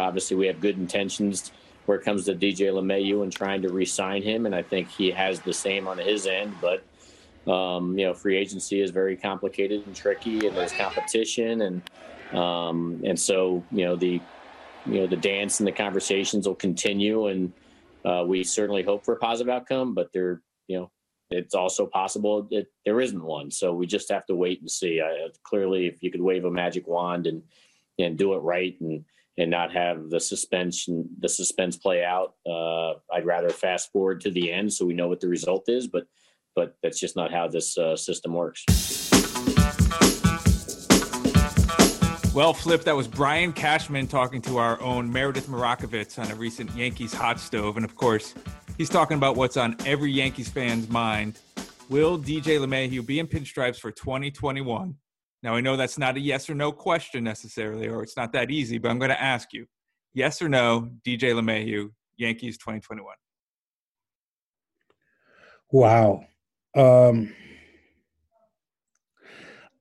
obviously we have good intentions where it comes to DJ LeMahieu and trying to re-sign him, and I think he has the same on his end. But um, you know, free agency is very complicated and tricky, and there's competition, and um, and so you know the you know the dance and the conversations will continue, and uh, we certainly hope for a positive outcome. But there, you know, it's also possible that there isn't one. So we just have to wait and see. I, clearly, if you could wave a magic wand and and do it right and and not have the suspension the suspense play out, uh, I'd rather fast forward to the end so we know what the result is. But but that's just not how this uh, system works. Well, Flip, that was Brian Cashman talking to our own Meredith Marakovits on a recent Yankees hot stove. And of course, he's talking about what's on every Yankees fan's mind. Will DJ LeMahieu be in pinstripes for 2021? Now, I know that's not a yes or no question necessarily, or it's not that easy, but I'm going to ask you yes or no, DJ LeMahieu, Yankees 2021? Wow. Um,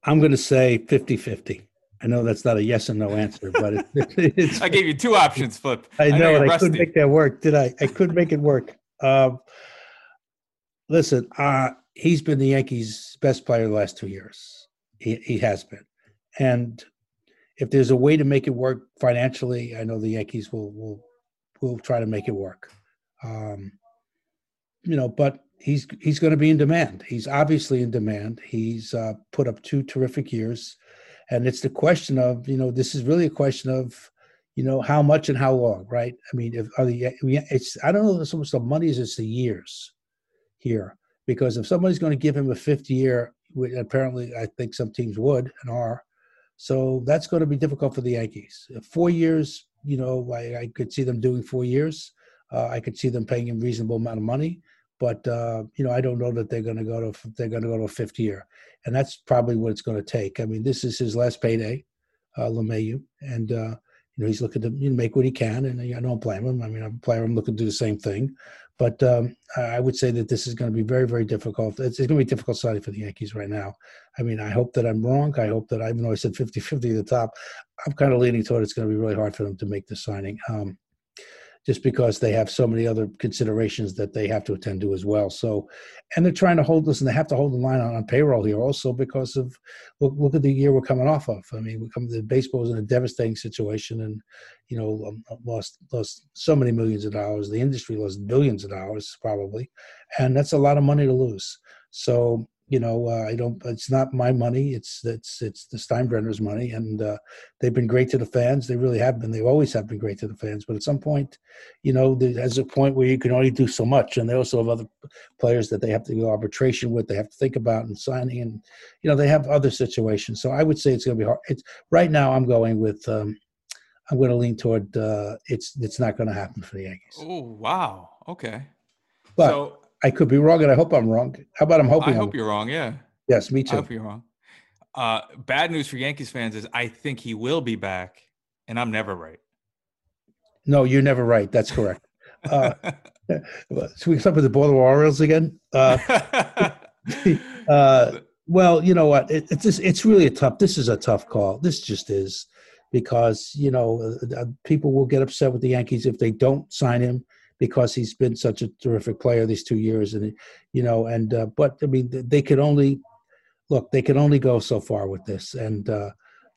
I'm going to say 50 50. I know that's not a yes or no answer, but it, it's. I gave you two options, Flip. I know, I, I couldn't make that work, did I? I couldn't make it work. Um, listen, uh, he's been the Yankees' best player the last two years. He, he has been, and if there's a way to make it work financially, I know the Yankees will will will try to make it work. Um, you know, but he's he's going to be in demand. He's obviously in demand. He's uh, put up two terrific years and it's the question of you know this is really a question of you know how much and how long right i mean if are the it's i don't know so much the money as it's the years here because if somebody's going to give him a fifth year apparently i think some teams would and are. So that's going to be difficult for the yankees. Four years you know i, I could see them doing four years. Uh, i could see them paying him reasonable amount of money but uh, you know, I don't know that they're going to go to they're going to go to a fifth year, and that's probably what it's going to take. I mean, this is his last payday, uh, LeMahieu, and uh, you know he's looking to make what he can, and I don't blame him. I mean, I'm a player. I'm looking to do the same thing, but um, I would say that this is going to be very, very difficult. It's, it's going to be difficult signing for the Yankees right now. I mean, I hope that I'm wrong. I hope that even though I said 50-50 at the top, I'm kind of leaning toward it's going to be really hard for them to make the signing. Um, just because they have so many other considerations that they have to attend to as well. So, and they're trying to hold this, and they have to hold the line on, on payroll here also because of look, look at the year we're coming off of. I mean, we come the baseball is in a devastating situation, and you know um, lost lost so many millions of dollars. The industry lost billions of dollars probably, and that's a lot of money to lose. So you know, uh, I don't. It's not my money. It's it's it's the Steinbrenner's money, and uh, they've been great to the fans. They really have been. They always have been great to the fans. But at some point, you know, there's a point where you can only do so much, and they also have other players that they have to go arbitration with. They have to think about and signing, and you know, they have other situations. So I would say it's going to be hard. It's right now. I'm going with. Um, I'm going to lean toward uh, it's it's not going to happen for the Yankees. Oh wow! Okay. But so I could be wrong, and I hope I'm wrong. How about I'm hoping? I hope I'm you're wrong. Yeah. Yes, me too. I hope you're wrong. Uh, bad news for Yankees fans is I think he will be back, and I'm never right. No, you're never right. That's correct. Uh, so we start with the Baltimore Orioles again. Uh, uh, well, you know what? It, it's just, it's really a tough. This is a tough call. This just is because you know uh, uh, people will get upset with the Yankees if they don't sign him because he's been such a terrific player these two years, and you know, and uh, but I mean, they could only look, they can only go so far with this, and uh,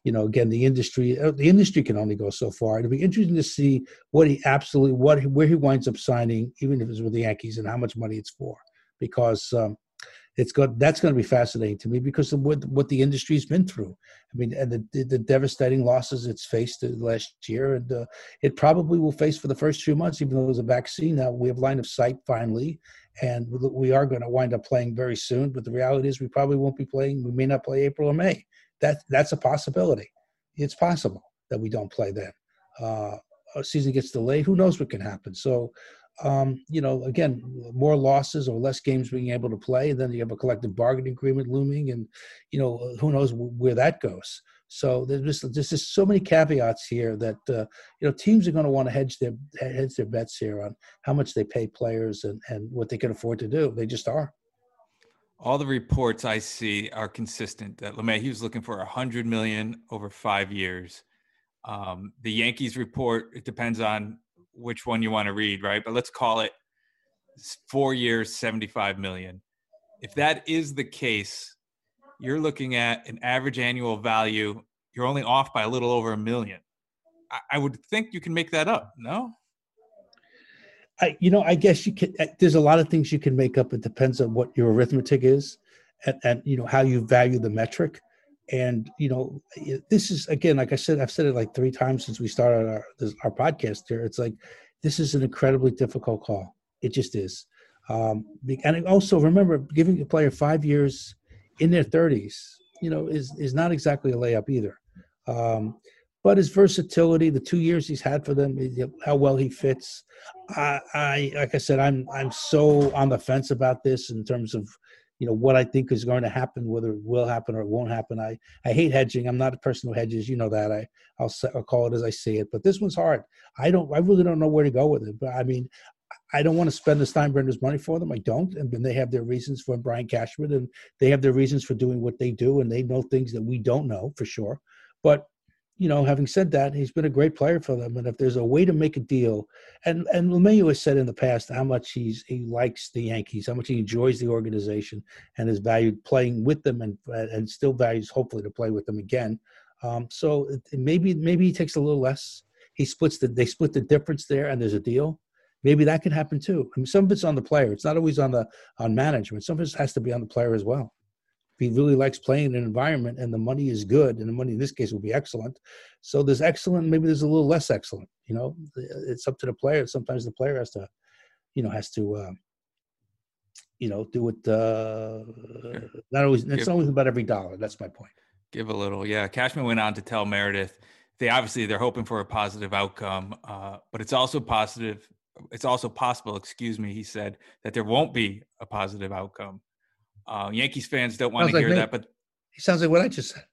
you know, again, the industry, uh, the industry can only go so far. It'll be interesting to see what he absolutely, what where he winds up signing, even if it's with the Yankees, and how much money it's for, because um, it's good. That's going to be fascinating to me because of what what the industry's been through. I mean, and the the devastating losses it's faced last year, and uh, it probably will face for the first few months. Even though there's a vaccine now, we have line of sight finally, and we are going to wind up playing very soon. But the reality is, we probably won't be playing. We may not play April or May. That that's a possibility. It's possible that we don't play then. Uh, a season gets delayed. Who knows what can happen? So um, you know, again, more losses or less games being able to play, and then you have a collective bargaining agreement looming, and you know, who knows where that goes. So there's just there's just so many caveats here that uh, you know teams are going to want to hedge their hedge their bets here on how much they pay players and and what they can afford to do. They just are. All the reports I see are consistent that LeMahieu's looking for a hundred million over five years. Um, the Yankees report, it depends on which one you want to read, right? But let's call it four years, 75 million. If that is the case, you're looking at an average annual value. You're only off by a little over a million. I, I would think you can make that up. No. I, you know, I guess you can. Uh, there's a lot of things you can make up. It depends on what your arithmetic is, and, and you know how you value the metric. And you know, this is again, like I said, I've said it like three times since we started our this, our podcast here. It's like this is an incredibly difficult call. It just is. Um, and also remember, giving a player five years in their 30s, you know, is is not exactly a layup either. Um, but his versatility, the two years he's had for them, how well he fits. I, I like I said, I'm I'm so on the fence about this in terms of you know what I think is going to happen, whether it will happen or it won't happen. I I hate hedging. I'm not a person who hedges. You know that. I I'll, I'll call it as I see it. But this one's hard. I don't. I really don't know where to go with it. But I mean, I don't want to spend the Steinbrenners money for them. I don't. And then they have their reasons for Brian Cashman and they have their reasons for doing what they do. And they know things that we don't know for sure. But, you know, having said that, he's been a great player for them. And if there's a way to make a deal, and, and LeMahieu has said in the past how much he's, he likes the Yankees, how much he enjoys the organization and has valued playing with them and, and still values hopefully to play with them again. Um, so maybe, maybe he takes a little less. He splits the, they split the difference there and there's a deal maybe that could happen too. I mean, some of it's on the player. It's not always on the on management. Some of it has to be on the player as well. He really likes playing in an environment and the money is good, and the money in this case will be excellent. So there's excellent, maybe there's a little less excellent. You know, it's up to the player. Sometimes the player has to, you know, has to. Uh, you know, do it. Uh, not always. It's not always about every dollar. That's my point. Give a little, yeah. Cashman went on to tell Meredith they obviously they're hoping for a positive outcome, uh, but it's also positive it's also possible, excuse me, he said, that there won't be a positive outcome. Uh, Yankees fans don't want to like hear that, but he sounds like what I just said.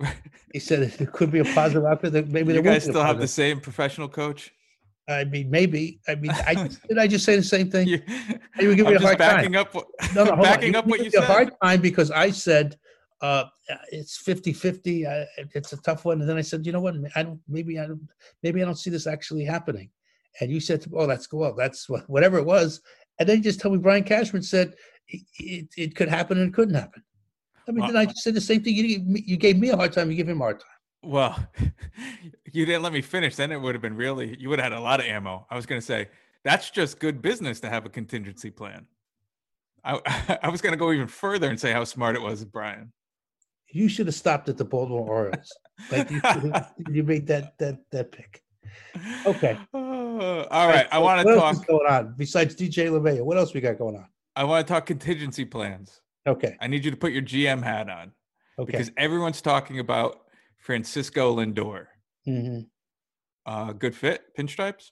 he said it could be a positive outcome. That maybe you guys still have the same professional coach. I mean, maybe. I mean, I, did I just say the same thing? You, you were giving me a hard backing time. Up, no, no, backing up what you said. A hard time because I said uh, it's 50-50. Uh, it's a tough one, and then I said, you know what? I don't. Maybe I don't. Maybe I don't see this actually happening and you said, "Oh, that's cool. That's whatever it was," and then you just tell me Brian Cashman said it, it, it could happen and it couldn't happen. I mean, well, did I just say the same thing? You gave, me, you gave me a hard time. You give him a hard time. Well, you didn't let me finish. Then it would have been really. You would have had a lot of ammo. I was going to say that's just good business to have a contingency plan. I, I was going to go even further and say how smart it was, Brian. You should have stopped at the Baltimore Orioles. like you, you made that that that pick. Okay. Uh, all right. I want to talk. going on besides DJ LeMahieu? What else we got going on? I want to talk contingency plans. Okay. I need you to put your GM hat on. Okay. Because everyone's talking about Francisco Lindor. Mm-hmm. Uh, good fit, pinstripes.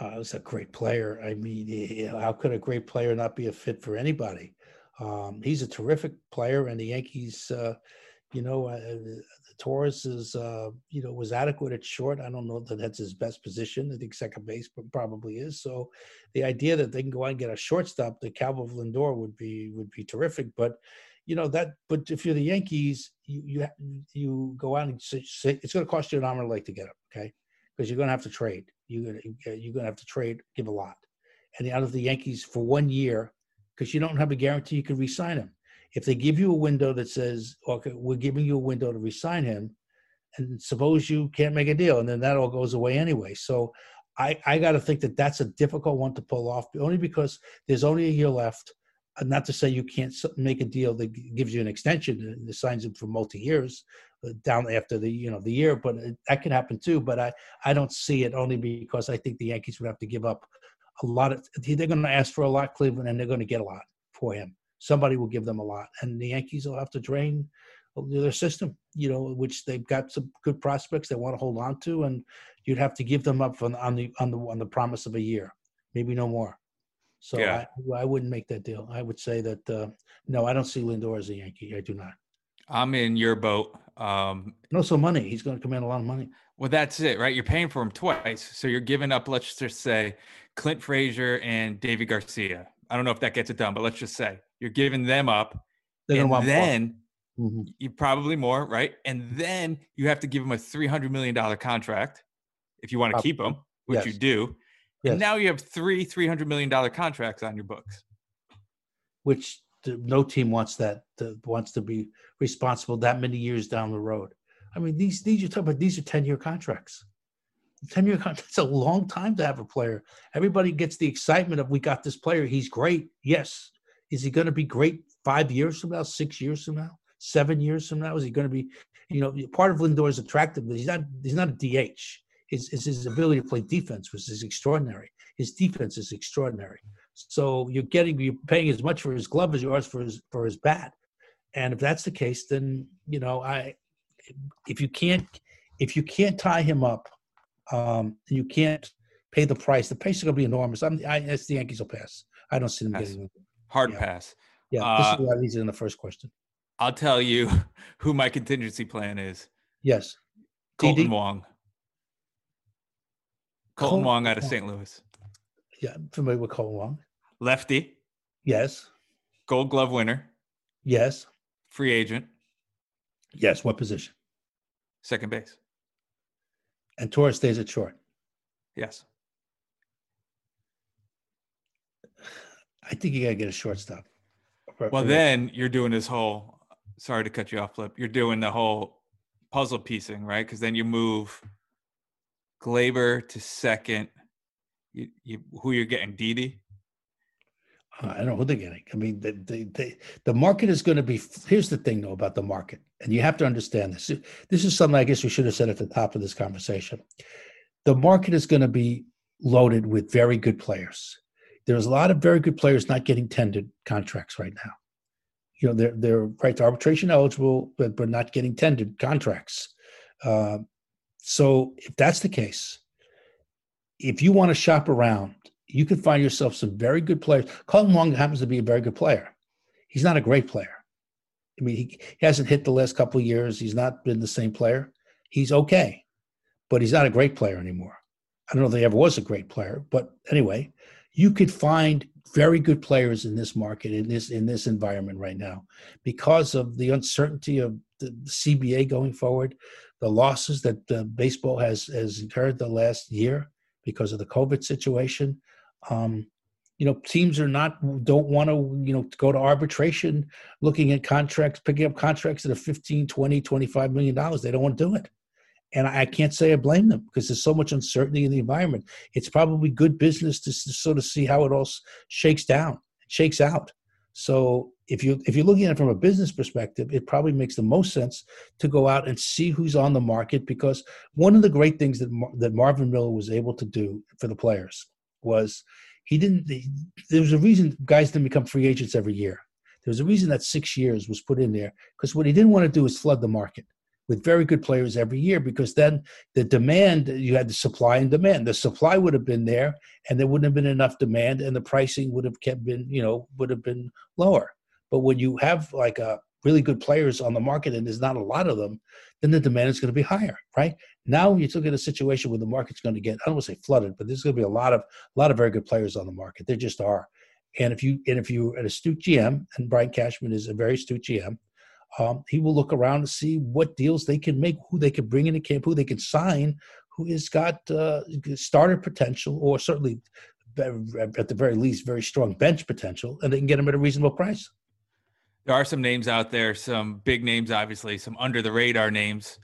Uh, was a great player. I mean, how could a great player not be a fit for anybody? Um, he's a terrific player, and the Yankees, uh, you know, uh, Torres is, uh, you know, was adequate at short. I don't know that that's his best position. I think second base probably is. So, the idea that they can go out and get a shortstop, the Calvo Lindor would be would be terrific. But, you know that. But if you're the Yankees, you you you go out and say, say it's going to cost you an arm and a leg to get him. okay? Because you're going to have to trade. You're going to you're going to have to trade, give a lot, and out of the Yankees for one year, because you don't have a guarantee you can re-sign him if they give you a window that says, okay, we're giving you a window to resign him, and suppose you can't make a deal, and then that all goes away anyway. So I, I got to think that that's a difficult one to pull off, only because there's only a year left. Not to say you can't make a deal that gives you an extension and signs him for multi years uh, down after the you know the year, but that can happen too. But I I don't see it only because I think the Yankees would have to give up a lot of. They're going to ask for a lot, Cleveland, and they're going to get a lot for him somebody will give them a lot, and the Yankees will have to drain their system. You know, which they've got some good prospects they want to hold on to, and you'd have to give them up on, on the on the on the promise of a year, maybe no more. So yeah. I, I wouldn't make that deal. I would say that uh, no, I don't see Lindor as a Yankee. I do not. I'm in your boat. Um, no, so money. He's going to command a lot of money. Well, that's it, right? You're paying for him twice, so you're giving up. Let's just say Clint Frazier and Deivi Garcia. I don't know if that gets it done, but let's just say you're giving them up. They're and then, Mhm. You probably more, right? And then you have to give them a three hundred million dollar contract if you want to keep them, which you do. Yes. And now you have three three hundred million dollar contracts on your books. which no team wants that to, wants to be responsible that many years down the road. I mean, these these you're talking about these are ten year contracts. Ten year contracts a long time to have a player. Everybody gets the excitement of we got this player. He's great. Yes. Is he going to be great five years from now? Six years from now? Seven years from now? Is he going to be? You know, part of Lindor's attractiveness. He's not. He's not a DH. Is is his ability to play defense, which is extraordinary. His defense is extraordinary. So you're getting you're paying as much for his glove as you are for his for his bat. And if that's the case, then you know I if you can't if you can't tie him up, um, and you can't pay the price. The price is going to be enormous. I'm I the Yankees will pass. I don't see them Pass. getting. Hard Yeah. pass. Yeah, Uh, this is why these are in the first question. I'll tell you who my contingency plan is. Yes, Kolten TD? Wong. Kolten Col- Wong out of St. Louis. yeah, I'm familiar with Cole Wong. Lefty, Yes, gold glove winner, yes, free agent, yes. What position? second base. And Torres stays at short. Yes. I think you got to get a shortstop. For- Well, for- then you're doing this whole. Sorry to cut you off, Flip. You're doing the whole puzzle piecing, right? Because then you move Gleyber to second. You, you who you're getting, Didi. Uh, I don't know who they're getting. I mean, the, the, the, the market is going to be. Here's the thing, though, about the market, and you have to understand this. This is something I guess we should have said at the top of this conversation. The market is going to be loaded with very good players. There's a lot of very good players not getting tendered contracts right now. You know, they're they're right to arbitration eligible, but but not getting tendered contracts. Uh, so if that's the case, if you want to shop around, you can find yourself some very good players. Kolten Wong happens to be a very good player. He's not a great player. I mean, he, he hasn't hit the last couple years. He's not been the same player. He's okay, but he's not a great player anymore. I don't know if he ever was a great player, but anyway, you could find very good players in this market in this in this environment right now because of the uncertainty of the CBA going forward, the losses that uh, baseball has has incurred the last year because of the COVID situation. Um, you know, teams are not don't want to, you know, go to arbitration looking at contracts, picking up contracts that are 15, 20, 25 million dollars. They don't want to do it. And I can't say I blame them because there's so much uncertainty in the environment. It's probably good business to, s- sort of see how it all shakes down, shakes out. So if you if you're looking at it from a business perspective, it probably makes the most sense to go out and see who's on the market because one of the great things that Mar- that Marvin Miller was able to do for the players was he didn't. he- there was a reason guys didn't become free agents every year. There was a reason that six years was put in there because what he didn't want to do is flood the market with very good players every year because then the demand you had the supply and demand. The supply would have been there and there wouldn't have been enough demand and the pricing would have kept been you know would have been lower. But when you have like a really good players on the market and there's not a lot of them, then the demand is going to be higher, right? Now you look at a situation where the market's going to get, I don't want to say flooded, but there's going to be a lot of a lot of very good players on the market. There just are. And if you and if you're an astute GM, and Brian Cashman is a very astute GM, um, he will look around and see what deals they can make, who they can bring into camp, who they can sign, who has got uh, starter potential, or certainly at the very least very strong bench potential, and they can get them at a reasonable price. There are some names out there, some big names, obviously, some under the radar names.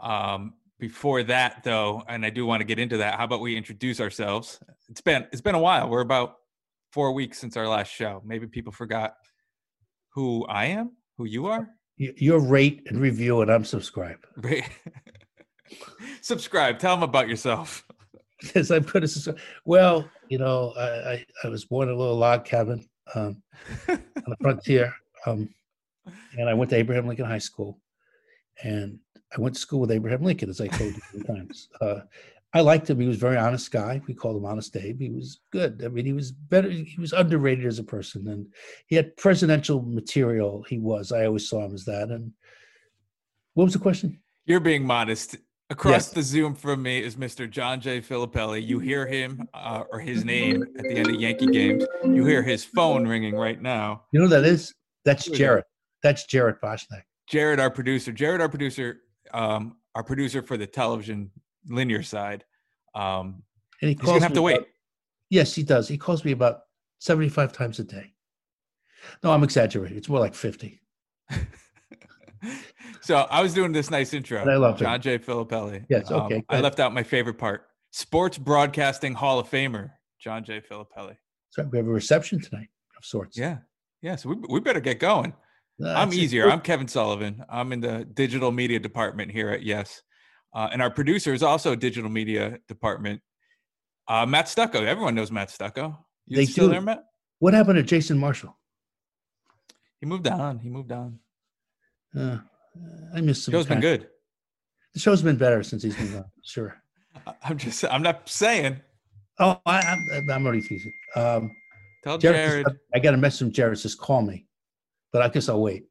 Um, before that, though, and I do want to get into that. How about we introduce ourselves? It's been it's been a while. We're about four weeks since our last show. Maybe people forgot who I am, who you are. You- You're rate and review, and I'm subscribe. Subscribe. Tell them about yourself. Yes, I'm going to. Well, you know, I, I, I was born in a little log cabin um, on the frontier, um, and I went to Abraham Lincoln High School, and I went to school with Abraham Lincoln, as I told you many times. Uh, I liked him. He was a very honest guy. We called him Honest Dave. He was good. I mean, he was better. He was underrated as a person, and he had presidential material. He was. I always saw him as that. And what was the question? You're being modest. Across Yes. the Zoom from me is Mr. John J. Filippelli. You hear him uh, or his name at the end of Yankee games. You hear his phone ringing right now. You know who that is? That's Jared. That's Jared Boschnak. Jared, our producer, Jared, our producer, um, our producer for the television linear side. Um, And he he's calls gonna have to wait. about- yes, he does. He calls me about 75 times a day. No, I'm exaggerating. It's more like 50. so I was doing this nice intro. And I love it. John J. Filippelli. Yes, Um, okay, I left out my favorite part. Sports Broadcasting Hall of Famer, John J. Filippelli. So we have a reception tonight of sorts. Yeah. Yeah. So we, we better get going. No, I'm easier. I'm Kevin Sullivan. I'm in the digital media department here at Yes. Uh, and our producer is also digital media department. Uh, Matt Stucco. Everyone knows Matt Stucco. You They still do. there, Matt? What happened to Jason Marshall? He moved on. He moved on. Uh, I miss him. Show's been good. The show's been better since he's been gone. Sure. I- I'm just. I'm not saying. Oh, I, I'm, I'm already teasing. Um, Tell Jared, Jared. I got a message from Jared. Says call me, but I guess I'll wait.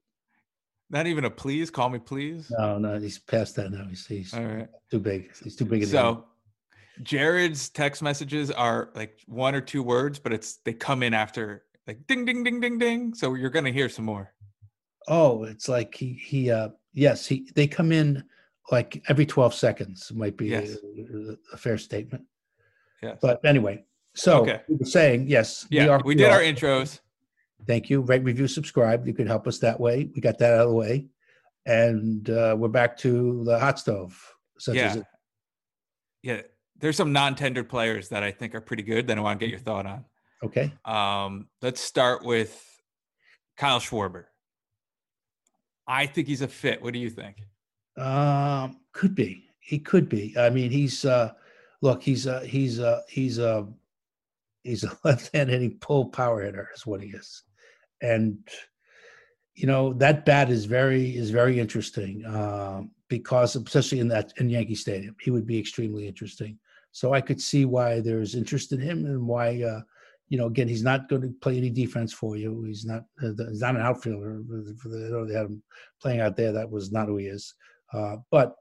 Not even a please. Call me, please. No, no, he's past that now. He's, he's All right. too big. He's too big. So Jared's text messages are like one or two words, but it's they come in after like ding ding ding ding ding. So you're gonna hear some more. Oh, it's like he he uh yes, he they come in like every 12 seconds might be Yes. a, a fair statement. Yeah. But anyway, so Okay. we were saying yes, yeah, are- we did our intros. Thank you. Rate, review, subscribe. You can help us that way. We got that out of the way. And uh, we're back to the hot stove. Such Yeah. it. Yeah. There's some non-tendered players that I think are pretty good that I want to get your thought on. Okay. Um, let's start with Kyle Schwarber. I think he's a fit. What do you think? Um, could be. He could be. I mean, he's uh look, he's uh he's uh he's a he's a left-hand hitting pull power hitter is what he is. And you know, that bat is very is very interesting. Um, because especially in that in Yankee Stadium, he would be extremely interesting. So I could see why there's interest in him and why uh you know, again, he's not going to play any defense for you. He's not. Uh, he's not an outfielder. They had him playing out there. That was not who he is. Uh, but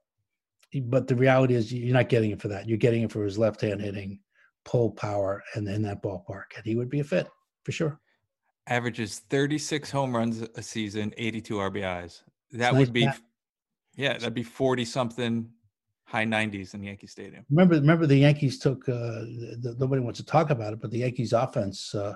but the reality is you're not getting it for that. You're getting it for his left hand hitting, pull power, and in that ballpark. And he would be a fit for sure. Averages 36 home runs a season, 82 RBIs. That nice would be, bat. yeah, that'd be 40 something, high 90s in Yankee Stadium. Remember, remember the Yankees took. Uh, the, nobody wants to talk about it, but the Yankees offense. Uh,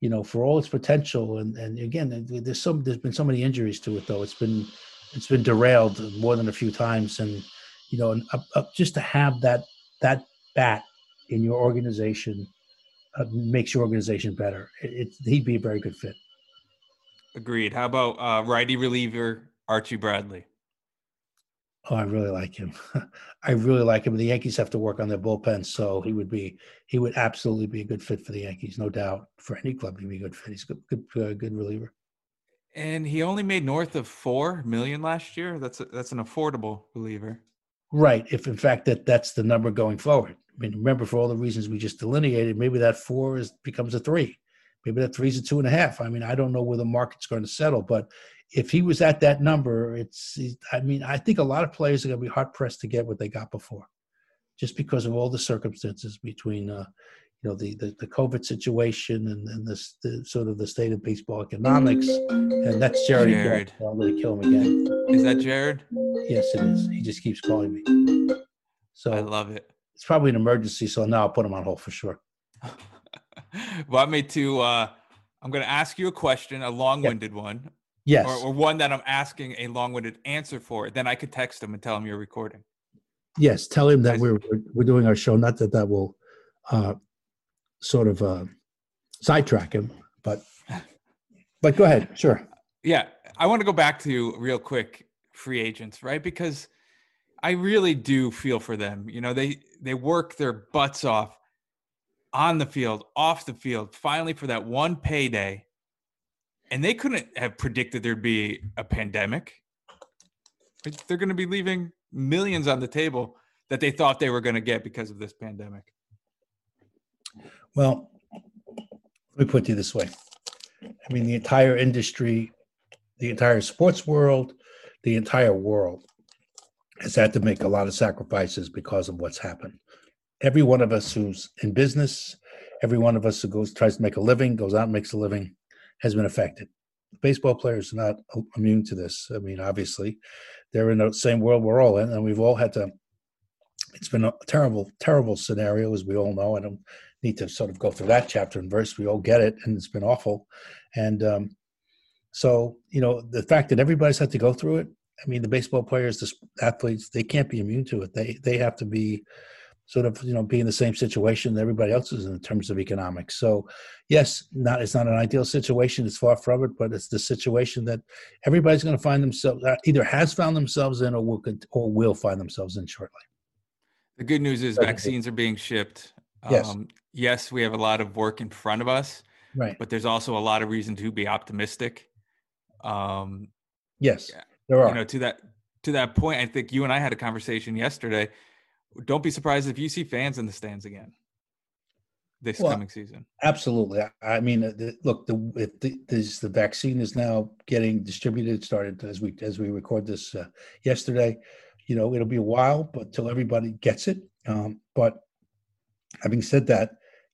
you know, for all its potential, and and again, there's some. There's been so many injuries to it, though. It's been it's been derailed more than a few times, and you know, and up, up, just to have that that bat in your organization uh, makes your organization better. It, it, he'd be a very good fit. Agreed. How about uh, righty reliever Archie Bradley? Oh, I really like him. I really like him. The Yankees have to work on their bullpen, so he would be he would absolutely be a good fit for the Yankees, no doubt. For any club, he'd be a good fit. He's a good good uh, good reliever. And he only made north of four million last year. That's a, that's an affordable reliever. Right. If in fact that that's the number going forward. I mean, remember for all the reasons we just delineated, maybe that four is becomes a three. Maybe that three is a two and a half. I mean, I don't know where the market's going to settle, but if he was at that number, it's. I mean, I think a lot of players are going to be hard pressed to get what they got before, just because of all the circumstances between, uh, you know, the the, the COVID situation and and this the, sort of the state of baseball economics, and that's Jared. Jared. I'm going to kill him again. Is that Jared? Yes, it is. He just keeps calling me. So I love it. it's probably an emergency. So now I'll put him on hold for sure. well, I made two. Uh, I'm going to ask you a question, a long-winded one, Yes. or, or one that I'm asking a long-winded answer for. Then I could text him and tell him you're recording. yes. Tell him that we're we're- we're doing our show. Not that that will uh, sort of uh, sidetrack him, but but go ahead. Sure. Yeah, I want to go back to real quick free agents, right? Because I really do feel for them. You know, they they work their butts off on the field, off the field, finally for that one payday. And they couldn't have predicted there'd be a pandemic. They're going to be leaving millions on the table that they thought they were going to get because of this pandemic. Well, let me put it this way. I mean, the entire industry, the entire sports world, the entire world has had to make a lot of sacrifices because of what's happened. Every one of us who's in business, every one of us who goes tries to make a living, goes out and makes a living, has been affected. baseball players are not immune to this. I mean, obviously, they're in the same world we're all in, and we've all had to. It's been a terrible, terrible scenario, as we all know. Don't need to sort of go through that chapter and verse. We all get it, and it's been awful. And um, so, you know, the fact that everybody's had to go through it. I mean, the baseball players, the athletes, they can't be immune to it. They they have to be sort of you know be in the same situation that everybody else is in terms of economics. So yes, not it's not an ideal situation. It's far from it, but it's the situation that everybody's going to find themselves uh, either has found themselves in or will or will find themselves in shortly. The good news is vaccines are being shipped. Yes. Um, yes, we have a lot of work in front of us. Right. But there's also a lot of reason to be optimistic. Um, yes, there are. You know, to that to that point, I think you and I had a conversation yesterday don't be surprised if you see fans in the stands again this well, coming season. Absolutely. I mean, the, look, the, if the, this, the vaccine is now getting distributed, started as we as we record this uh, yesterday. You know, it'll be a while, but till everybody gets it. Um, but having said that,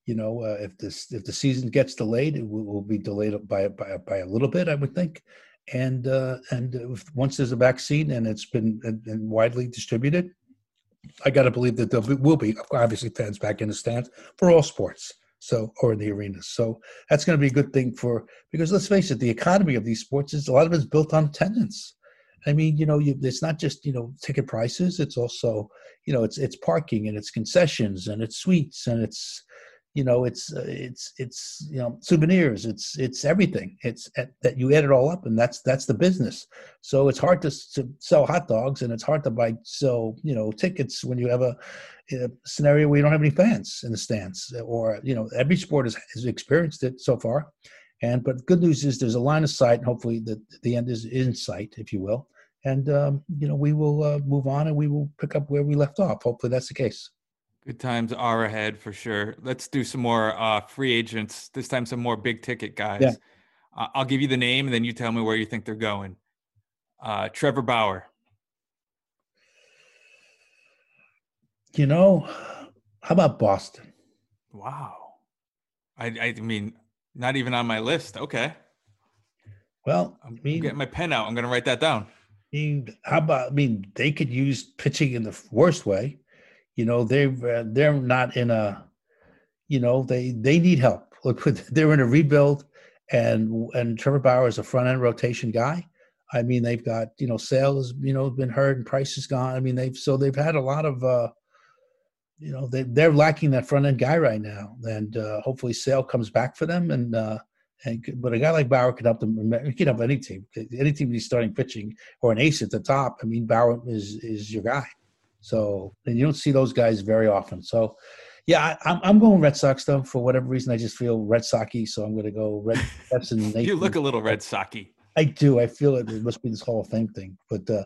you know, uh, if this if the season gets delayed, it will, will be delayed by by by a little bit, I would think. And uh, and if, once there's a vaccine and it's been and, and widely distributed, I got to believe that there will be obviously fans back in the stands for all sports. So, or in the arenas. So that's going to be a good thing for because let's face it, the economy of these sports is a lot of it's built on attendance. I mean, you know, you, it's not just you know ticket prices; it's also you know it's it's parking and it's concessions and it's suites and it's you know it's uh, it's it's you know souvenirs it's it's everything. It's at, that you add it all up and that's that's the business. So it's hard to, to sell hot dogs and it's hard to buy sell you know tickets when you have a, a, scenario where you don't have any fans in the stands or you know every sport has, has experienced it so far and but good news is there's a line of sight and hopefully the the end is in sight if you will and um, you know we will uh, move on and we will pick up where we left off hopefully that's the case Good times are ahead for sure. Let's do some more uh, free agents. This time, some more big ticket guys. Yeah. Uh, I'll give you the name, and then you tell me where you think they're going. Uh, Trevor Bauer. You know, how about Boston? Wow. I, I mean, not even on my list. Okay. Well, I'm, I mean, getting my pen out. I'm going to write that down. I mean, how about? I mean, they could use pitching in the worst way. You know, they uh, they're not in a, you know, they they need help. Look, they're in a rebuild, and and Trevor Bauer is a front end rotation guy. I mean, they've got you know Sale's, you know, been hurt and price is gone. I mean, they've so they've had a lot of, uh, you know, they they're lacking that front end guy right now, and uh, hopefully Sale comes back for them. And uh, and but a guy like Bauer can help them. He can help any team. Any team he's starting pitching or an ace at the top. I mean, Bauer is is your guy. So and you don't see those guys very often. So yeah, I, am I'm going Red Sox though. For whatever reason, I just feel Red Soxy, so I'm going to go Red. Sox and you look a little Red Soxy. I do. I feel it. It must be this Hall of Fame thing. But uh,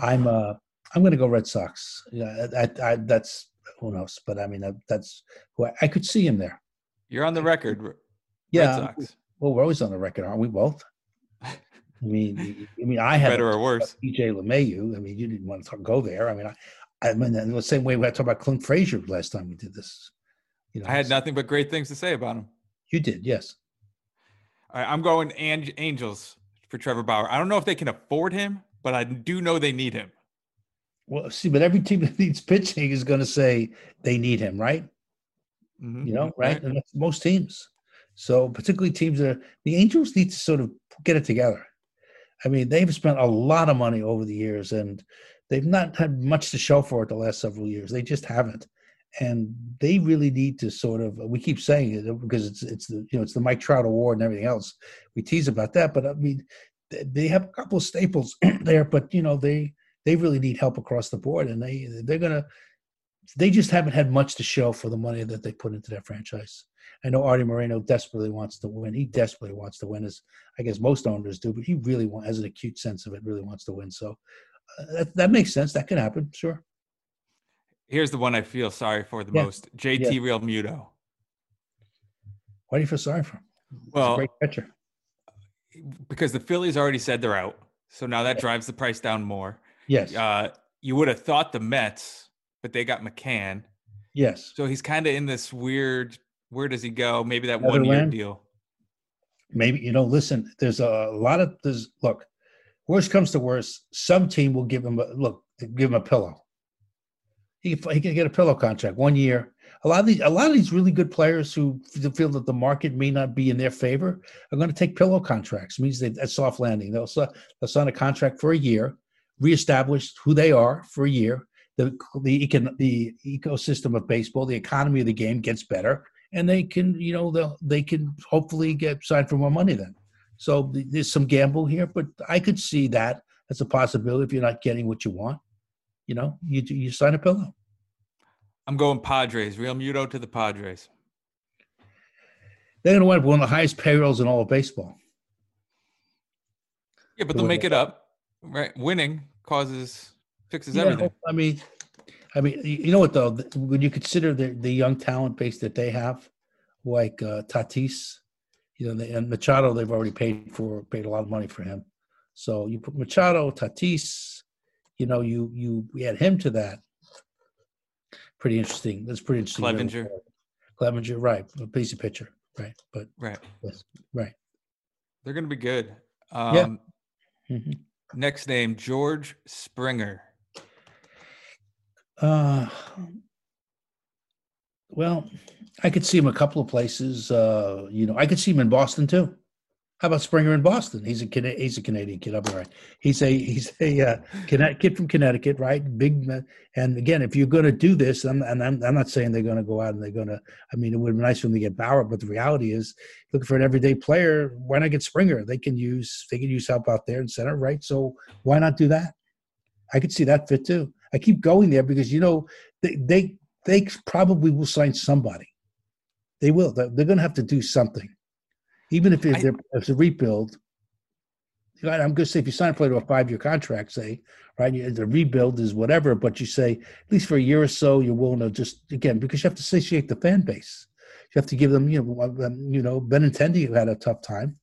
I'm uh, I'm going to go Red Sox. Yeah, I, I, that's who knows. But I mean, that's who I, I, could see him there. You're on the record. Yeah. Well, we're always on the record, aren't we? Both. I mean, I mean, I had better or worse. DJ LeMahieu. I mean, you didn't want to talk, go there. I mean, I, I mean, in the same way we had talked about Clint Frazier last time we did this. You know, I had nothing but great things to say about him. You did, yes. All right, I'm going Angels for Trevor Bauer. I don't know if they can afford him, but I do know they need him. Well, see, but every team that needs pitching is going to say they need him, right? Mm-hmm. You know, right? right? And that's most teams. So, particularly teams that are, the Angels need to sort of get it together. I mean, they've spent a lot of money over the years, and they've not had much to show for it the last several years. They just haven't, and they really need to sort of. We keep saying it because it's it's the you know it's the Mike Trout Award and everything else. We tease about that, but I mean, they have a couple of staples there, but you know they they really need help across the board, and they they're gonna. They just haven't had much to show for the money that they put into that franchise. I know Artie Moreno desperately wants to win. He desperately wants to win, as I guess most owners do, but he really want, has an acute sense of it. Really wants to win. So uh, that, that makes sense. That can happen. Sure. Here's the one I feel sorry for the yeah. most: JT yeah. Realmuto. Why do you feel sorry for him? well, great catcher. Because the Phillies already said they're out, so now that drives the price down more. Yes. Uh, you would have thought the Mets, but they got McCann. Yes. So he's kind of in this weird. Where does he go? Maybe that one year deal. maybe you know. Listen, there's a lot of there's look. Worst comes to worst, some team will give him a look, give him a pillow. He can, he can get a pillow contract one year. A lot of these, a lot of these really good players who feel that the market may not be in their favor are going to take pillow contracts. It means they a soft landing. They'll, they'll sign a contract for a year, reestablish who they are for a year. The the econ, the ecosystem of baseball, the economy of the game gets better, and they can you know they they can hopefully get signed for more money then. So there's some gamble here, but I could see that as a possibility if you're not getting what you want. You know, you you sign a pillow. I'm going Padres. Realmuto to the Padres. They're going to wind up one of the highest payrolls in all of baseball. Yeah, but they'll make it up. Right, winning causes fixes yeah, everything. I mean, I mean, you know what though? When you consider the the young talent base that they have, like uh, Tatis, you know, and Machado, they've already paid for paid a lot of money for him. So you put Machado, Tatis, you know, you you add him to that. Pretty interesting. That's pretty interesting. Clevinger. Clevinger, right? A piece of pitcher, right? But right, yes, right. They're going to be good. Um, yeah. Mm-hmm. Next name George Springer. Uh, well, I could see him a couple of places. Uh, you know, I could see him in Boston too. How about Springer in Boston? He's a he's a Canadian kid. I'll be right. He's a he's a uh, kid from Connecticut, right? Big man. and again, if you're going to do this, and I'm, I'm, I'm not saying they're going to go out and they're going to. I mean, it would be nice for them to get Bauer, but the reality is, looking for an everyday player, why not get Springer? They can use they can use help out there in center, right? So why not do that? I could see that fit too. I keep going there because you know they they they probably will sign somebody. They will. They're, they're going to have to do something even if it's, it's a rebuild. I'm going to say if you sign a player to a five year contract, say, right, the rebuild is whatever, but you say at least for a year or so, you're willing to just again because you have to satiate the fan base. You have to give them, you know, you know, Benintendi who had a tough time,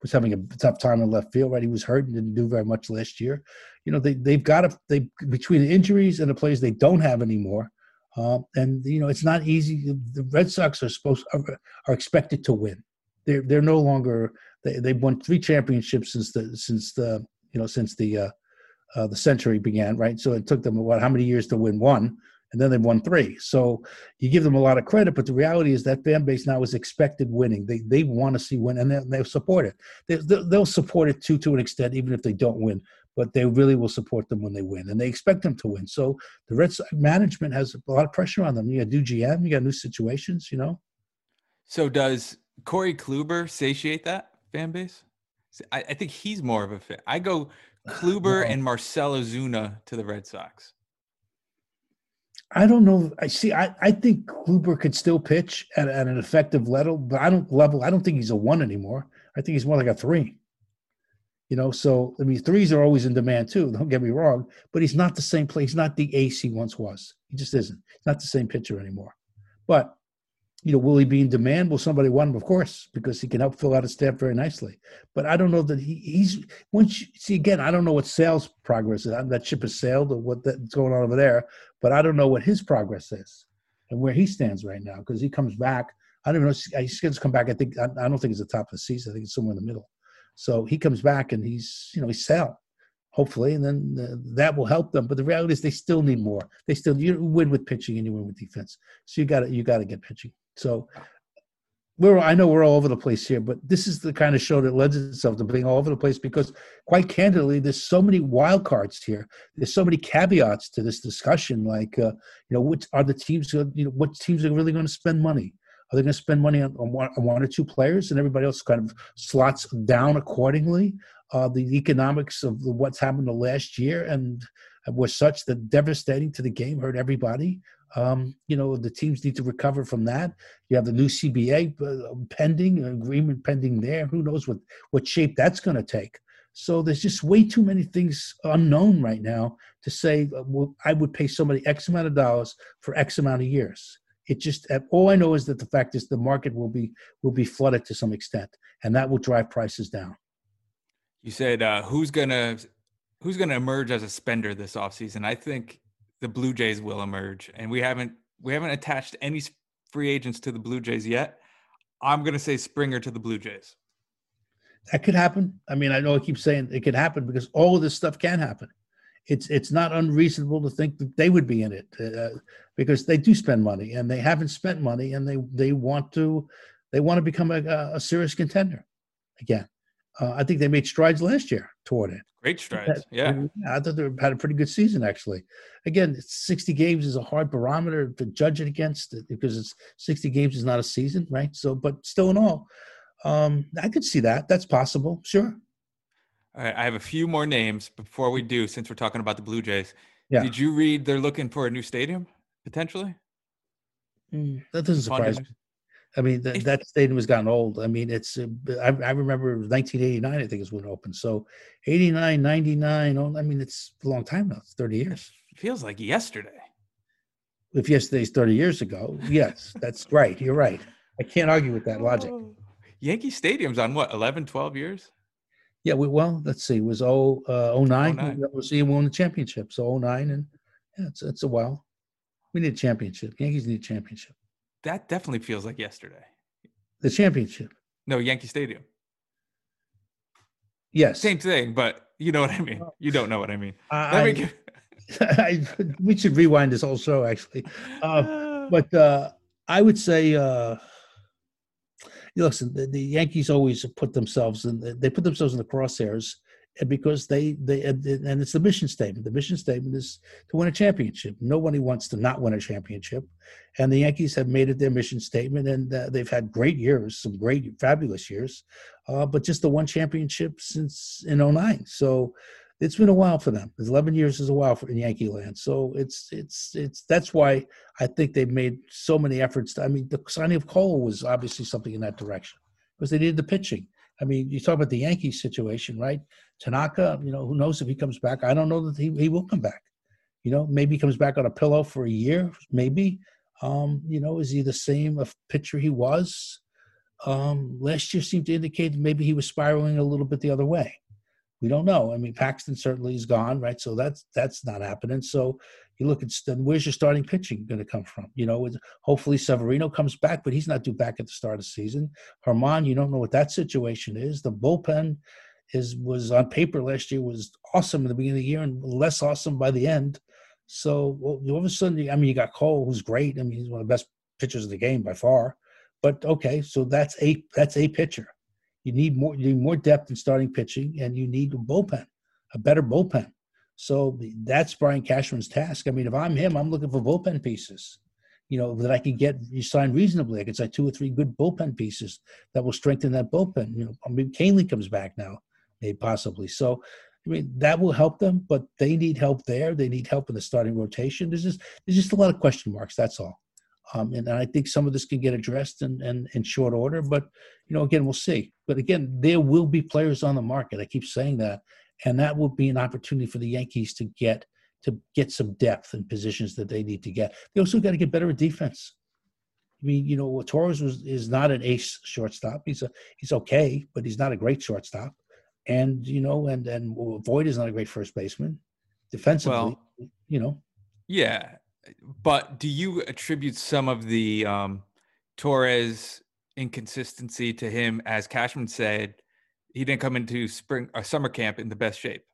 was having a tough time in left field, right? He was hurt and didn't do very much last year. You know, they they've got to they between the injuries and the players they don't have anymore. Uh, and you know it's not easy. The Red Sox are supposed are, are expected to win they're they're no longer they they've won three championships since the since the you know since the uh, uh, the century began, right? So it took them what how many years to win one, and then they've won three. So you give them a lot of credit, but the reality is that fan base now is expected winning. They they want to see win, and they, they support it. They, they'll support it to to an extent, even if they don't win. But they really will support them when they win, and they expect them to win. So the Red Sox management has a lot of pressure on them. You got new GM, you got new situations, you know. So does Corey Kluber satiate that fan base? I, I think he's more of a fit. I go uh, Kluber and Marcell Ozuna to the Red Sox. I don't know. I see. I, I think Kluber could still pitch at, at an effective level, but I don't level. I don't think he's a one anymore. I think he's more like a three. You know, so I mean, threes are always in demand too. Don't get me wrong, but he's not the same play. He's not the ace he once was. He just isn't. He's not the same pitcher anymore. But you know, will he be in demand? Will somebody want him? Of course, because he can help fill out a staff very nicely. But I don't know that he, he's once you, see again. I don't know what Sale's progress is. That ship has sailed or what that's going on over there. But I don't know what his progress is and where he stands right now because he comes back. I don't even know. He's going to come back. I think I, I don't think it's the top of the season. I think it's somewhere in the middle. So he comes back and he's you know he's sell hopefully, and then uh, that will help them. But the reality is they still need more. They still you win with pitching and you win with defense. So you got to you got to get pitching. So we're I know we're all over the place here, but this is the kind of show that lends itself to being all over the place because quite candidly, there's so many wild cards here. There's so many caveats to this discussion. Like, uh, you know, what are the teams? You know, what teams are really going to spend money? Are they going to spend money on, on, one, on one or two players, and everybody else kind of slots down accordingly? Uh, the economics of what's happened the last year and was such that devastating to the game, hurt everybody. Um, you know, the teams need to recover from that. You have the new CBA uh, pending, agreement pending there. Who knows what, what shape that's going to take? So there's just way too many things unknown right now to say, uh, well, I would pay somebody X amount of dollars for X amount of years. It just uh, all I know is that the fact is the market will be will be flooded to some extent, and that will drive prices down. You said uh, who's gonna who's gonna emerge as a spender this offseason? I think the Blue Jays will emerge, and we haven't we haven't attached any free agents to the Blue Jays yet. I'm going to say Springer to the Blue Jays. That could happen. I mean, I know I keep saying it could happen because all of this stuff can happen. It's it's not unreasonable to think that they would be in it uh, because they do spend money and they haven't spent money and they they want to they want to become a, a serious contender again. Uh, I think they made strides last year toward it. Great strides. Yeah. I thought they had a pretty good season, actually. Again, 60 games is a hard barometer to judge it against because it's 60 games is not a season, right? So, but still in all, um, I could see that. That's possible. Sure. All right. I have a few more names before we do, since we're talking about the Blue Jays. Yeah. Did you read they're looking for a new stadium potentially? Mm, that doesn't surprise me. I mean, th- that stadium has gotten old. I mean, it's, uh, I, I remember 1989, I think is when it opened. So 89, 99, oh, I mean, it's a long time now. It's 30 years. It feels like yesterday. If yesterday's 30 years ago, yes, that's right. You're right. I can't argue with that logic. Oh. Yankee Stadium's on what, 11, 12 years? Yeah, we, well, let's see. It was oh, uh, 09. 09. We'll see won the championship. So 09, and yeah, it's, it's a while. We need a championship. Yankees need a championship. That definitely feels like yesterday. The championship. No, Yankee Stadium. Yes. Same thing, but you know what I mean. You don't know what I mean. Let I, give- I, we should rewind this whole show, actually. Uh, but uh, I would say, uh, listen, the, the Yankees always put themselves in. They put themselves in the crosshairs because they they and it's the mission statement. The mission statement is to win a championship. Nobody wants to not win a championship, and the Yankees have made it their mission statement, and uh, they've had great years, some great, fabulous years, uh, but just the one championship since in 09. So it's been a while for them. 11 years is a while for in Yankee land. So it's it's it's that's why I think they've made so many efforts. To, I mean, the signing of Cole was obviously something in that direction because they needed the pitching. I mean, you talk about the Yankees situation, right? Tanaka, you know, who knows if he comes back? I don't know that he, he will come back. You know, maybe he comes back on a pillow for a year, maybe. Um, you know, is he the same pitcher he was? Um, last year seemed to indicate that maybe he was spiraling a little bit the other way. We don't know. I mean, Paxton certainly is gone, right? So that's that's not happening. So you look at then where's your starting pitching going to come from? You know, hopefully Severino comes back, but he's not due back at the start of the season. Germán, you don't know what that situation is. The bullpen is was on paper last year was awesome in the beginning of the year and less awesome by the end. So well, all of a sudden, I mean, you got Cole, who's great. I mean, he's one of the best pitchers of the game by far. But okay, so that's a that's a pitcher. You need more you need more depth in starting pitching, and you need a bullpen, a better bullpen. So that's Brian Cashman's task. I mean, if I'm him, I'm looking for bullpen pieces, you know, that I can get you signed reasonably. I could say two or three good bullpen pieces that will strengthen that bullpen. You know, I mean, Kahnle comes back now, possibly. So, I mean, that will help them, but they need help there. They need help in the starting rotation. There's just there's just a lot of question marks. That's all. Um, and, and I think some of this can get addressed in, in, in short order. But you know, again, we'll see. But again, there will be players on the market. I keep saying that, and that will be an opportunity for the Yankees to get to get some depth in positions that they need to get. They also got to get better at defense. I mean, you know, Torres was is not an ace shortstop. He's a he's okay, but he's not a great shortstop. And you know, and and Voit is not a great first baseman. Defensively, Well- you know, Yeah, but do you attribute some of the um, Torres inconsistency to him, as Cashman said, he didn't come into spring or summer camp in the best shape?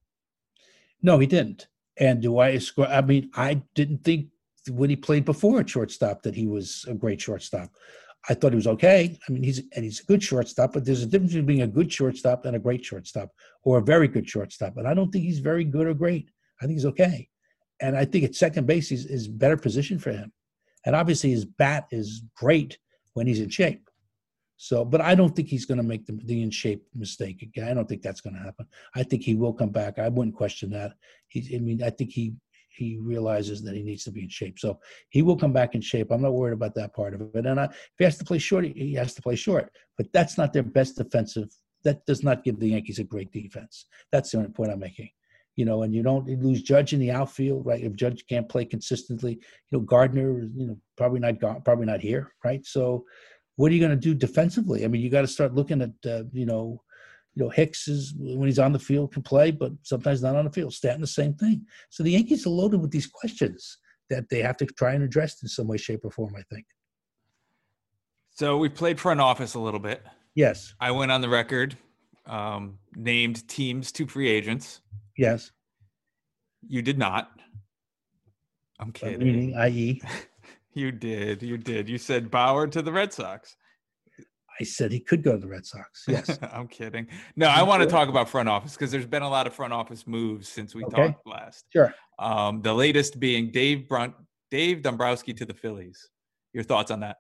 No, he didn't. And do I I mean, I didn't think when he played before at shortstop that he was a great shortstop. I thought he was okay. I mean, he's and he's a good shortstop, but there's a difference between being a good shortstop and a great shortstop, or a very good shortstop. And I don't think he's very good or great. I think he's okay. And I think at second base is is better position for him. And obviously his bat is great when he's in shape. So, but I don't think he's going to make the, the in shape mistake again. I don't think that's going to happen. I think he will come back. I wouldn't question that. He, I mean, I think he he realizes that he needs to be in shape. So he will come back in shape. I'm not worried about that part of it. And I, if he has to play short, he- has to play short. But that's not their best defensive. That does not give the Yankees a great defense. That's the only point I'm making. You know, and you don't lose Judge in the outfield, right? If Judge can't play consistently, you know, Gardner, you know, probably not probably not here, right? So, what are you going to do defensively? I mean, you got to start looking at, uh, you know, you know, Hicks is when he's on the field can play, but sometimes not on the field. Stanton, the same thing. So the Yankees are loaded with these questions that they have to try and address in some way, shape, or form. I think. So we played front office a little bit. Yes. I went on the record um, named teams to free agents. Yes. You did not. I'm kidding. Meaning, i.e., You did. You did. You said Bauer to the Red Sox. I said he could go to the Red Sox. Yes. I'm kidding. No, I want to talk about front office because there's been a lot of front office moves since we Okay. talked last. sure. Um, the latest being Dave Brunt, Dave Dombrowski to the Phillies. Your thoughts on that?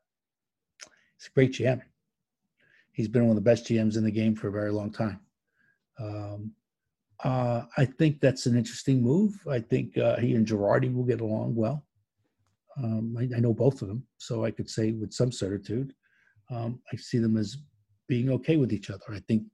It's a great GM. He's been one of the best GMs in the game for a very long time. Um, uh, I think that's an interesting move. I think uh, he and Girardi will get along well. Um, I, I know both of them, so I could say with some certitude, um, I see them as being okay with each other. I think,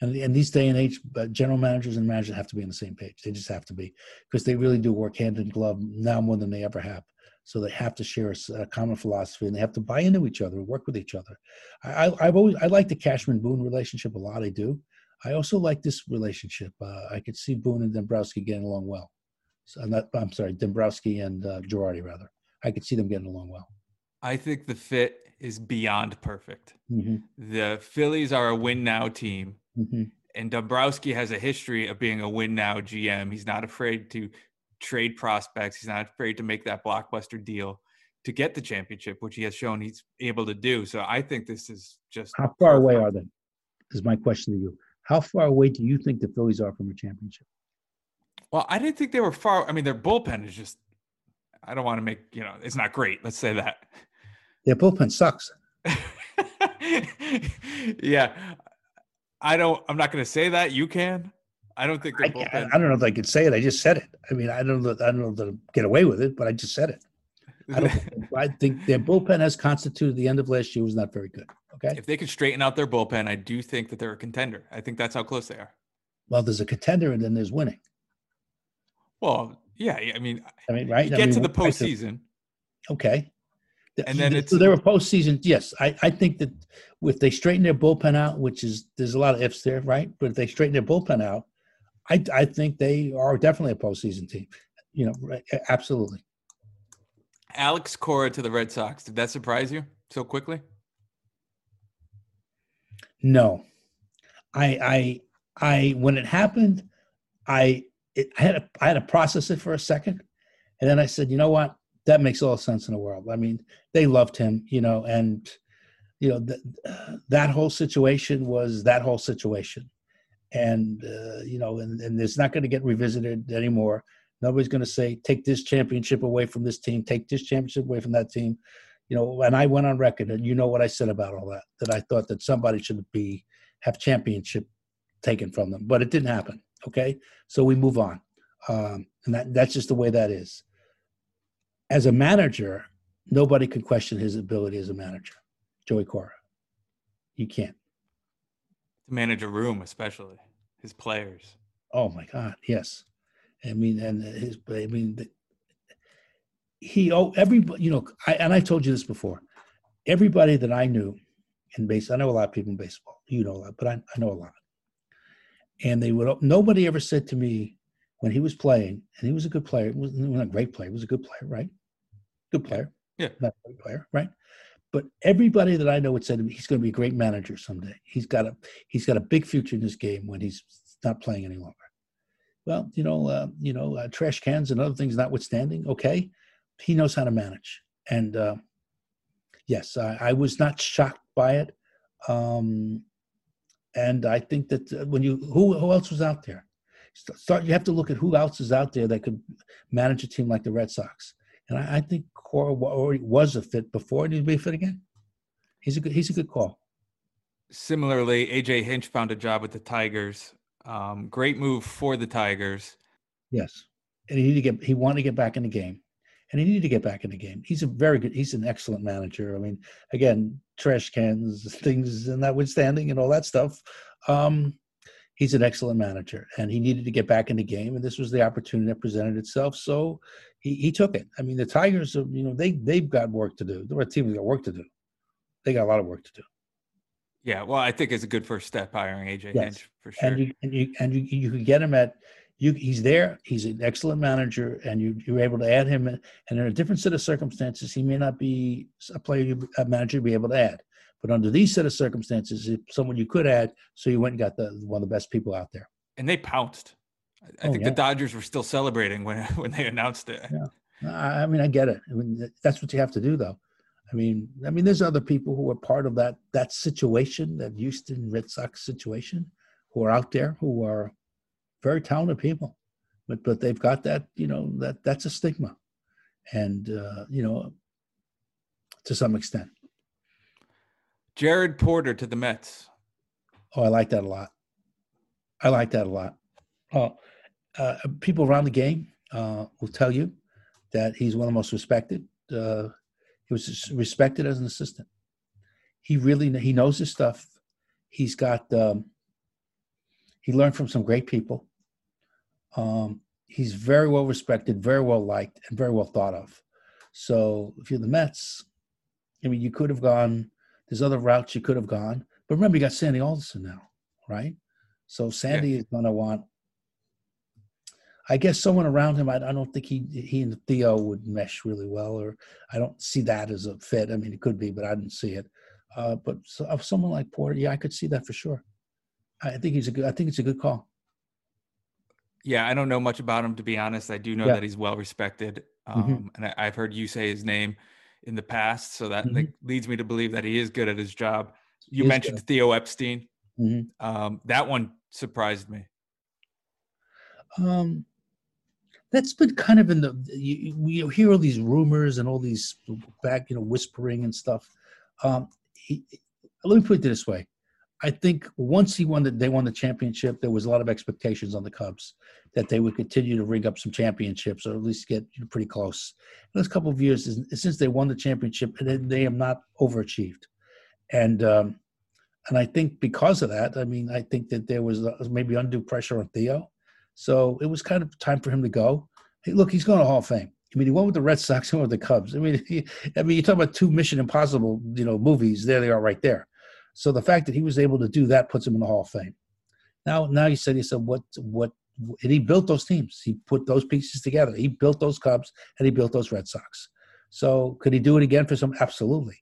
and in these day and age, uh, general managers and managers have to be on the same page. They just have to be because they really do work hand in glove now more than they ever have. So they have to share a common philosophy, and they have to buy into each other work with each other. I, I've always I like the Cashman Boone relationship a lot. I do. I also like this relationship. Uh, I could see Boone and Dombrowski getting along well. So I'm, not, I'm sorry, Dombrowski and uh, Girardi rather. I could see them getting along well. I think the fit is beyond perfect. hmm The Phillies are a win now team, hmm and Dombrowski has a history of being a win now GM. He's not afraid to trade prospects. He's not afraid to make that blockbuster deal to get the championship, which he has shown he's able to do. So I think this is just How far away are they? Is my question to you. How far away do you think the Phillies are from a championship? Well, I didn't think they were far. I mean, their bullpen is just. I don't want to make you know it's not great. Let's say that. Their bullpen sucks. yeah, I don't. I'm not going to say that. You can. I don't think their I, bullpen. I, I don't know if I could say it. I just said it. I mean, I don't know. I don't know that I get away with it, but I just said it. I don't. I think their bullpen as constituted the end of last year was not very good. Okay. if they could straighten out their bullpen, I do think that they're a contender. I think that's how close they are. Well, there's a contender and then there's winning. Well, yeah. I mean, I mean, right? you I get mean, to the I postseason. Okay. And then so it's- they're a postseason. Yes, I, I think that if they straighten their bullpen out, which is there's a lot of ifs there, right? But if they straighten their bullpen out, I I think they are definitely a postseason team. You know, right, absolutely. Alex Cora to the Red Sox. Did that surprise you so quickly? No, I I I when it happened, I it, I had to I had to process it for a second, and then I said, you know what, that makes all sense in the world. I mean, they loved him, you know, and you know th- that whole situation was that whole situation, and uh, you know, and, and it's not going to get revisited anymore. Nobody's going to say take this championship away from this team, take this championship away from that team. You know, and I went on record, and you know what I said about all that. That I thought that somebody should be have championship taken from them, but it didn't happen. Okay, so we move on, um, and that that's just the way that is. As a manager, nobody could question his ability as a manager, Joey Cora. You can't. To manage a room, especially his players. Oh my God, yes. I mean, and his, I mean, the, he, oh, everybody, you know, I, and I told you this before. Everybody that I knew in base, I know a lot of people in baseball. You know a lot, but I, I know a lot. And they would, nobody ever said to me when he was playing, and he was a good player, he was not a great player, he was a good player, right? Good player. Yeah. Not a great player, right? But everybody that I know would say to me, he's going to be a great manager someday. He's got a, he's got a big future in this game when he's not playing any longer. Well, you know, uh, you know, uh, trash cans and other things notwithstanding, okay, he knows how to manage. And uh, yes, I, I was not shocked by it. Um, and I think that uh, when you who who else was out there? Start you have to look at who else is out there that could manage a team like the Red Sox. And I, I think Cora was a fit before, and he'd be a fit again. He's a good he's a good call. Similarly, AJ Hinch found a job with the Tigers. Um, great move for the Tigers. Yes, and he needed to get he wanted to get back in the game, and he needed to get back in the game. He's a very good. He's an excellent manager. I mean, again, trash cans, things, and notwithstanding, and all that stuff. Um, he's an excellent manager, and he needed to get back in the game, and this was the opportunity that presented itself. So he, he took it. I mean, the Tigers, are, you know, they they've got work to do. They're a team that got work to do. They got a lot of work to do. Yeah, well, I think it's a good first step hiring AJ Yes. Hinch for sure. and you and you and you you can get him at you he's there he's an excellent manager and you you're able to add him and in a different set of circumstances he may not be a player you a manager to be able to add But under these set of circumstances, if someone you could add, so you went and got the one of the best people out there. And they pounced. I Oh, think yeah. the Dodgers were still celebrating when when they announced it. Yeah. I I mean, I get it. I mean, that's what you have to do, though. I mean, I mean, there's other people who are part of that that situation, that Houston Red Sox situation, who are out there who are very talented people, but but they've got that, you know, that that's a stigma, and uh, you know, to some extent. Jared Porter to the Mets. Oh, I like that a lot. I like that a lot. Oh, uh, people around the game uh, will tell you that he's one of the most respected. Uh, he was respected as an assistant. He really he knows his stuff. He's got um, he learned from some great people. Um, he's very well respected, very well liked, and very well thought of. So if you're the Mets, I mean, you could have gone. There's other routes you could have gone, but remember, you got Sandy Alderson now, right? So Sandy is going to want. I guess someone around him. I, I don't think he he and Theo would mesh really well, or I don't see that as a fit. I mean, it could be, but I didn't see it. Uh, but so, of someone like Porter, yeah, I could see that for sure. I think he's a good. I think it's a good call. Yeah, I don't know much about him to be honest. I do know Yeah. that he's well respected, um, Mhm. and I, I've heard you say his name in the past, so that Mhm. like, leads me to believe that he is good at his job. You He mentioned Theo Epstein. Mhm. Um, that one surprised me. Um, that's been kind of in the you, you hear all these rumors and all these back you know whispering and stuff. Um, he, let me put it this way: I think once he won the they won the championship, there was a lot of expectations on the Cubs that they would continue to ring up some championships or at least get pretty close. In this couple of years, since- they won the championship, they, they have not overachieved, and um, and I think because of that, I mean, I think that there was uh, maybe undue pressure on Theo. So it was kind of time for him to go. Hey, look, he's going to Hall of Fame. I mean, he went with the Red Sox, he went with the Cubs. I mean, he, I mean, you talk about two Mission Impossible, you know, movies. There they are, right there. So the fact that he was able to do that puts him in the Hall of Fame. Now, now you said, he said, what, what, and he built those teams. He put those pieces together. He built those Cubs and he built those Red Sox. So could he do it again for some? Absolutely.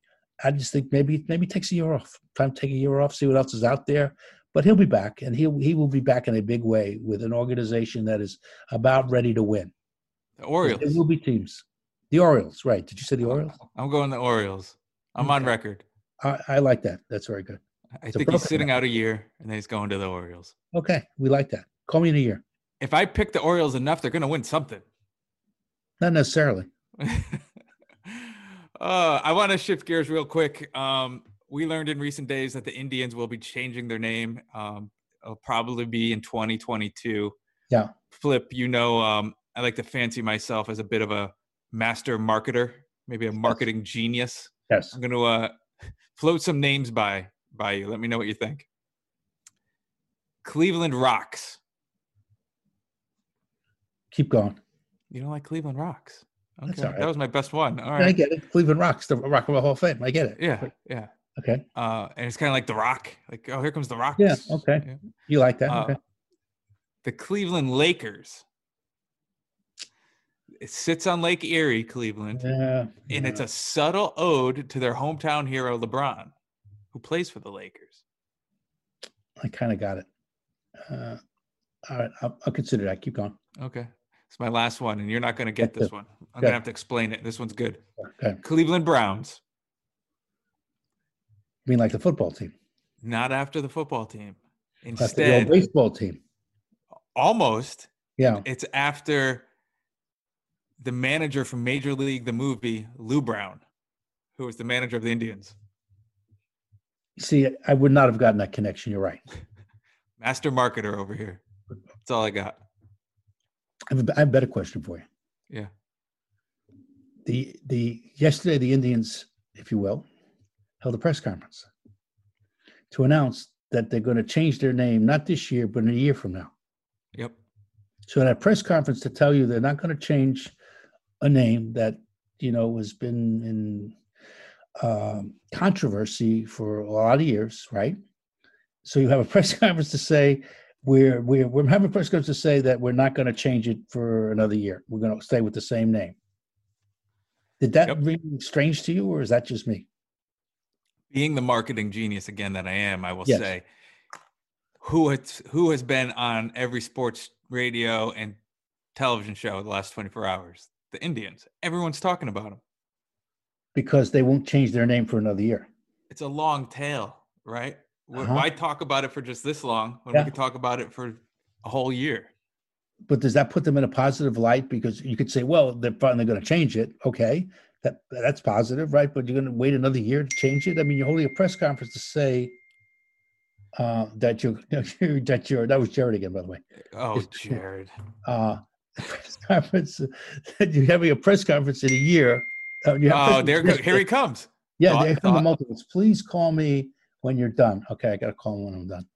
I just think maybe maybe takes a year off. Time to take a year off, see what else is out there. But he'll be back, and he'll he will be back in a big way with an organization that is about ready to win. The Orioles. There will be teams. The Orioles, right? Did you say the Orioles? I'm going the Orioles. I'm on record. I, I like that. That's very good. I a think he's sitting out a year and then he's going to the Orioles. Okay, we like that. Call me in a year. If I pick the Orioles enough, they're going to win something. Not necessarily. uh, I want to shift gears real quick. Um, we learned in recent days that the Indians will be changing their name. Um, it'll probably be in 2022. Yeah. Flip, you know, um, I like to fancy myself as a bit of a master marketer, maybe a marketing genius. Yes. I'm going to uh, float some names by by you. Let me know what you think. Cleveland Rocks. Keep going. You don't like Cleveland Rocks? That's Okay, all right. that was my best one. All I get it. Cleveland Rocks, the Rock and Roll Hall of Fame. I get it. Yeah, yeah. Okay. Uh, and it's kind of like the Rock. Like, oh, here comes the Rock. Yeah, okay. You like that? Uh, okay. The Cleveland Lakers. It sits on Lake Erie, Cleveland, Yeah. and it's a subtle ode to their hometown hero LeBron, who plays for the Lakers. I kind of got it. Uh, all right, I'll, I'll consider that. Keep going. Okay, it's my last one, and you're not going to get this one. I'm Good. gonna have to explain it. This one's good. Okay. Cleveland Browns. I mean, like the football team, Not after the football team. like the old Instead, baseball team. almost Yeah. It's after the manager from Major League, the movie, Lou Brown, who was the manager of the Indians. See, I would not have gotten that connection. You're right. Master marketer over here. That's all I got. I have, a, I have a better question for you. Yeah. The the yesterday the Indians, if you will, held a press conference to announce that they're going to change their name not this year but in a year from now. Yep. So at a press conference to tell you they're not going to change a name that you know has been in um, controversy for a lot of years, right? So you have a press conference to say we're we're we're having a press conference to say that we're not going to change it for another year. We're going to stay with the same name. Did that Yep. ring strange to you, or is that just me? Being the marketing genius again that I am, I will Yes. say, who has who has been on every sports radio and television show the last 24 hours? The Indians. Everyone's talking about them. because they won't change their name for another year. It's a long tail, right? Uh-huh. Why talk about it for just this long when Yeah. we could talk about it for a whole year? But does that put them in a positive light? Because you could say, well, they're finally going to change it. Okay, that that's positive, right? But you're going to wait another year to change it. I mean, you're holding a press conference to say uh, that you're that you're that was Jared again, by the way. Oh, Jared. Uh, press conference. you're having a press conference in a year. Uh, Oh, there go- here he comes. Yeah, thought- they come multiples. Please call me when you're done. Okay, I got to call him when I'm done.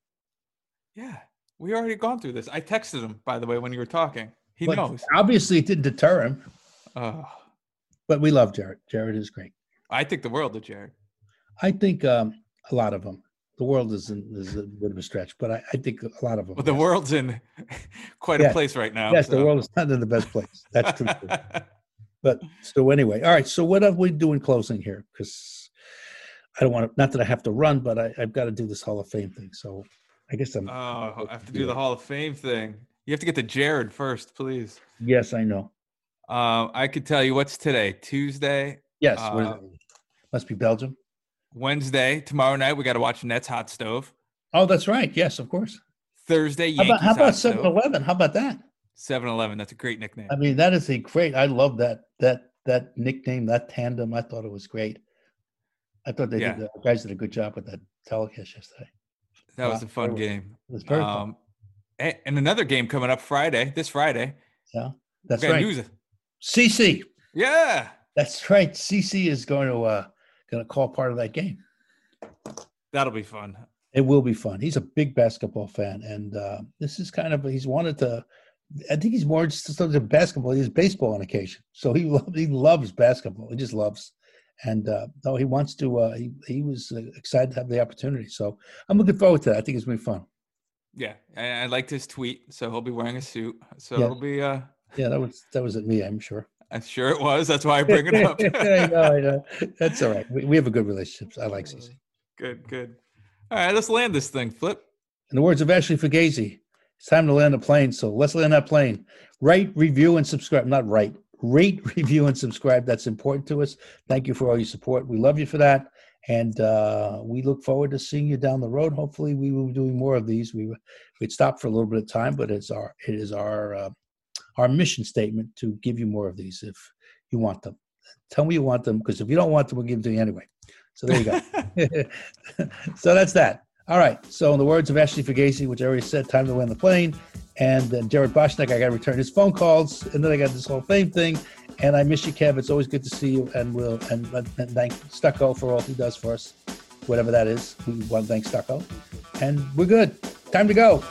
Yeah, we already gone through this. I texted him, by the way, when you were talking. He But knows. Obviously, it didn't deter him. Oh, But we love Jared. Jared is great. I think the world of Jared. I think um, a lot of them. The world is, in, is a bit of a stretch, but I, I think a lot of them. Well, the world's in quite a place right now. Yes, the world is not in the best place. That's true. but so anyway, all right. So what are we do in closing here? Because I don't want to. Not that I have to run, but I, I've got to do this Hall of Fame thing. So I guess I'm. oh, I have to do the Hall of Fame thing. You have to get to Jared first, please. yes, I know. Um, I could tell you what's today, Tuesday, Yes, Uh, must be Belgium. Wednesday, tomorrow night. We got to watch Nets Hot Stove. Oh, that's right. Yes, of course. Thursday, How Yankees about how about 7 Eleven? How about that? 7-Eleven. That's a great nickname. I mean, that is a great. I love that that that nickname, that tandem. I thought it was great. I thought they Yeah. did the guys did a good job with that telecast yesterday. That was a fun was- game. It was very fun. Um, a- and another game coming up Friday, this Friday. Yeah, that's right. news. CC. Yeah. That's right. CC is going to uh going to call part of that game. That'll be fun. It will be fun. He's a big basketball fan, and uh, this is kind of he's wanted to. I think he's more interested in basketball. He's baseball on occasion, so he loves he loves basketball. He just loves, and uh, no, he wants to. Uh, he he was uh, excited to have the opportunity. So I'm looking forward to that. I think it's gonna be fun. Yeah. I, I liked his tweet. So he'll be wearing a suit. So Yeah. it'll be, uh, Yeah, that was that was at me. I'm sure. I'm sure it was. That's why I bring it up. I know, I know. That's all right. We, we have a good relationship. I like CC. good, good. All right, let's land this thing. Flip. In the words of Ashley Fugazi, it's time to land a plane. So let's land that plane. Rate, review, and subscribe. Not write. Rate, review, and subscribe. That's important to us. Thank you for all your support. We love you for that. And uh, we look forward to seeing you down the road. Hopefully, we will be doing more of these. We we'd stopped for a little bit of time, but it's our it is our uh, our mission statement to give you more of these if you want them. Tell me you want them because if you don't want them, we'll give them to you anyway. So there you go. so that's that. All right. So in the words of Ashley Fugazi, which I already said, time to land the plane. And then Jared Boschnak, I got to return his phone calls. And then I got this whole fame thing. And I miss you, Kev. It's always good to see you. And we'll and, and thank Stucco for all he does for us, whatever that is. We want to thank Stucco. And we're good. Time to go.